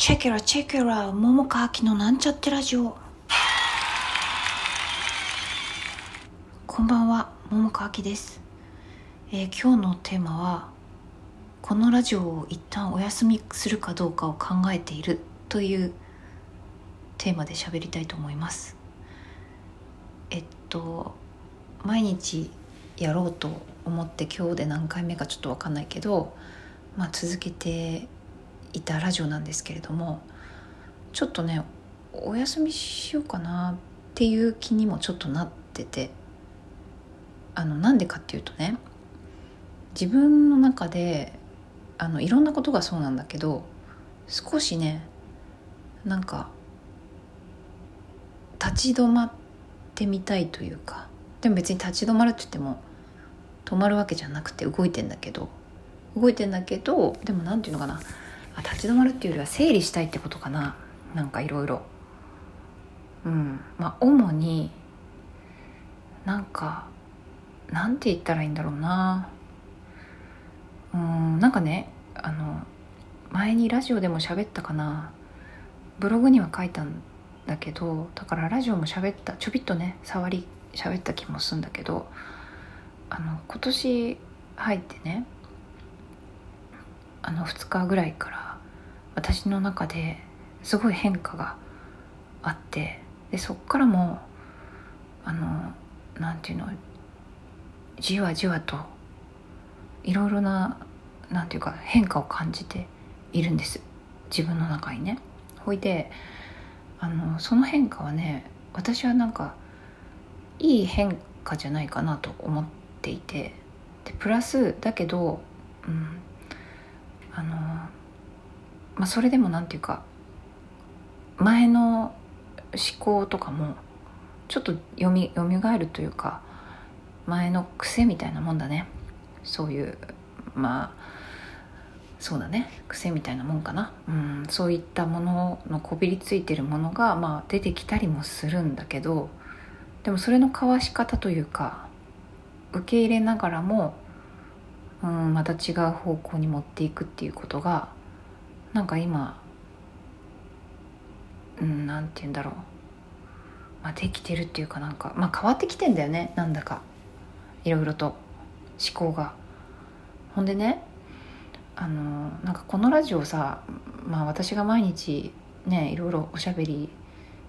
チェケラチェケラ桃川明のなんちゃってラジオ。こんばんは桃川明です、えー今日のテーマはこのラジオを一旦お休みするかどうかを考えているというテーマで喋りたいと思います。えっと毎日やろうと思って今日で何回目かちょっと分かんないけど、まあ、続けていたラジオなんですけれどもちょっとねお休みしようかなっていう気にもちょっとなっててあのなんでかっていうとね自分の中であのいろんなことがそうなんだけど少しねなんか立ち止まってみたいというかでも別に立ち止まるって言っても止まるわけじゃなくて動いてんだけど動いてんだけどでもなんていうのかなあ立ち止まるっていうよりは整理したいってことかな。なんかいろいろ。うん。まあ主になんかなんて言ったらいいんだろうな。うんなんかねあの前にラジオでも喋ったかな。ブログには書いたんだけどだからラジオも喋ったちょびっとね触り喋った気もするんだけどあの今年入ってねあの2日ぐらいから私の中ですごい変化があってでそっからもあのなんていうのじわじわといろいろななんていうか変化を感じているんです自分の中にね。ほいであのその変化はね私はなんかいい変化じゃないかなと思っていてでプラスだけど、うんあのまあ、それでもなんていうか前の思考とかもちょっとよみよみがえるというか前の癖みたいなもんだね。そういうまあそうだね。癖みたいなもんかな、うん、そういったもののこびりついてるものが、まあ、出てきたりもするんだけどでもそれのかわし方というか受け入れながらも、うん、また違う方向に持っていくっていうことがなんか今、うん、なんて言うんだろう、まあ、できてるっていうかなんか、まあ、変わってきてんだよね。なんだか。いろいろと。思考が。ほんでねあのなんかこのラジオさ、まあ、私が毎日ねいろいろおしゃべり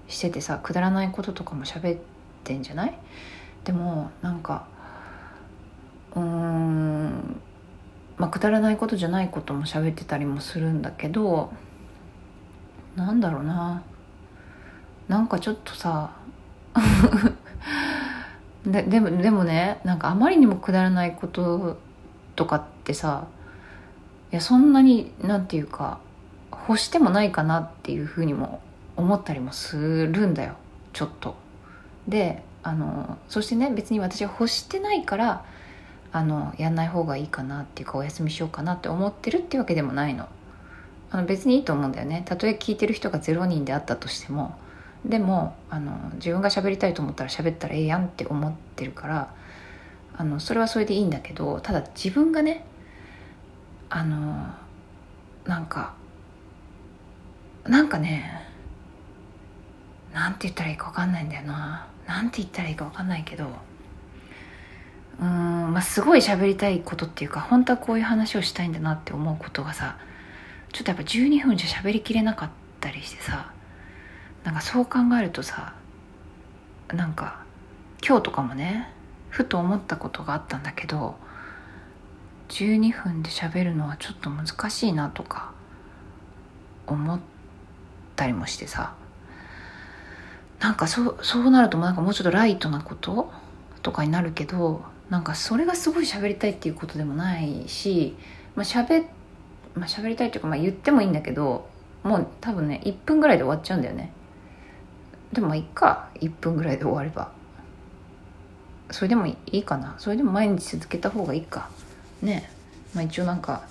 しててさくだらないこととかも喋ってんじゃない？でもなんかうーんまあくだらないことじゃないことも喋ってたりもするんだけどなんだろうななんかちょっとさ ででもでもねなんかあまりにもくだらないこととかってさいやそんなになんていうか欲してもないかなっていうふうにも思ったりもするんだよちょっと。であのそしてね別に私は欲してないからあのやんない方がいいかなっていうかお休みしようかなって思ってるっていうわけでもないの。あの別にいいと思うんだよね。たとえ聞いてる人が0人であったとしても。でもあの自分が喋りたいと思ったら喋ったらええやんって思ってるからあのそれはそれでいいんだけどただ自分がねあのなんかなんかねなんて言ったらいいか分かんないんだよな。なんて言ったらいいか分かんないけどうん。まあすごい喋りたいことっていうか本当はこういう話をしたいんだなって思うことがさちょっとやっぱ12分じゃ喋りきれなかったりしてさなんかそう考えるとさなんか今日とかもねふと思ったことがあったんだけど12分で喋るのはちょっと難しいなとか思ったりもしてさなんかそうそうなるとなんかもうちょっとライトなこととかになるけどなんかそれがすごい喋りたいっていうことでもないし、まあ、喋まあ、喋りたいっていうか、まあ、言ってもいいんだけどもう多分ね1分ぐらいで終わっちゃうんだよね。でもまあいっか。1分ぐらいで終われば。それでもいいかな。それでも毎日続けた方がいいか。ね。まあ一応なんか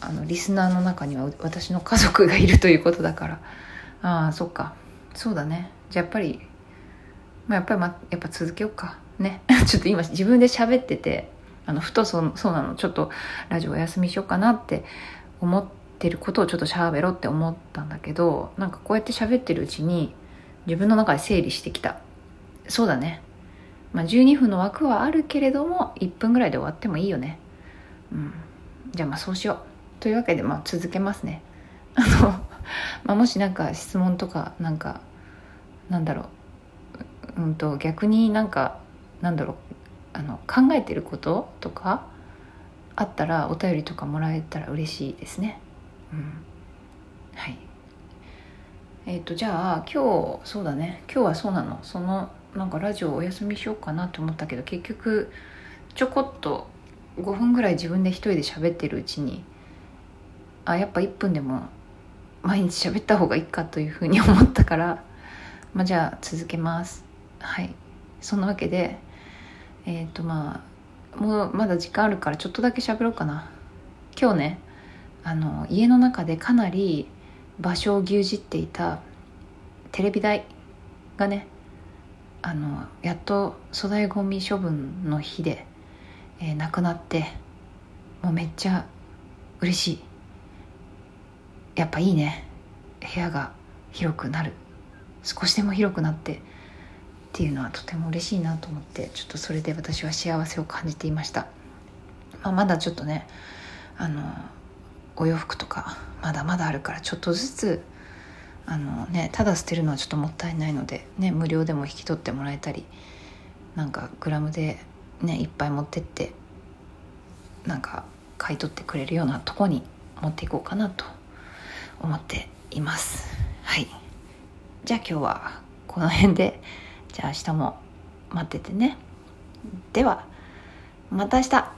あのリスナーの中には私の家族がいるということだから。ああそっか。そうだね。じゃあやっぱり、まあ、やっぱり、ま、やっぱ続けようか。ね。ちょっと今自分で喋っててあのふとそそうなの。ちょっとラジオお休みしようかなって思ってることをちょっと喋ろうって思ったんだけどなんかこうやって喋ってるうちに自分の中で整理してきた。そうだね。まあ12分の枠はあるけれども1分ぐらいで終わってもいいよね。うん。じゃあまあそうしよう。というわけでまあ続けますね。あの、まあ、もしなんか質問とかなんかなんだろう。うんと逆になんかなんだろうあの考えてることとかあったらお便りとかもらえたら嬉しいですね。うん。はい。えっ、ー、とじゃあ今日そうだね。今日はそうなの。そのなんかラジオお休みしようかなと思ったけど結局ちょこっと5分ぐらい自分で一人で喋ってるうちにあやっぱ1分でも毎日喋った方がいいかというふうに思ったからまあじゃあ続けます。はい。そんなわけでえっ、ー、とまあもうまだ時間あるからちょっとだけ喋ろうかな。今日ねあの家の中でかなり場所を牛耳っていたテレビ台がねあのやっと粗大ごみ処分の日で、えー、亡くなってもうめっちゃ嬉しい。やっぱいいね。部屋が広くなる。少しでも広くなってっていうのはとても嬉しいなと思ってちょっとそれで私は幸せを感じていました、まあ、まだちょっとねあのお洋服とかまだまだあるからちょっとずつあのねただ捨てるのはちょっともったいないので、ね、無料でも引き取ってもらえたりなんかグラムでねいっぱい持ってってなんか買い取ってくれるようなとこに持っていこうかなと思っています。はい。じゃあ今日はこの辺でじゃあ明日も待っててね。ではまた明日。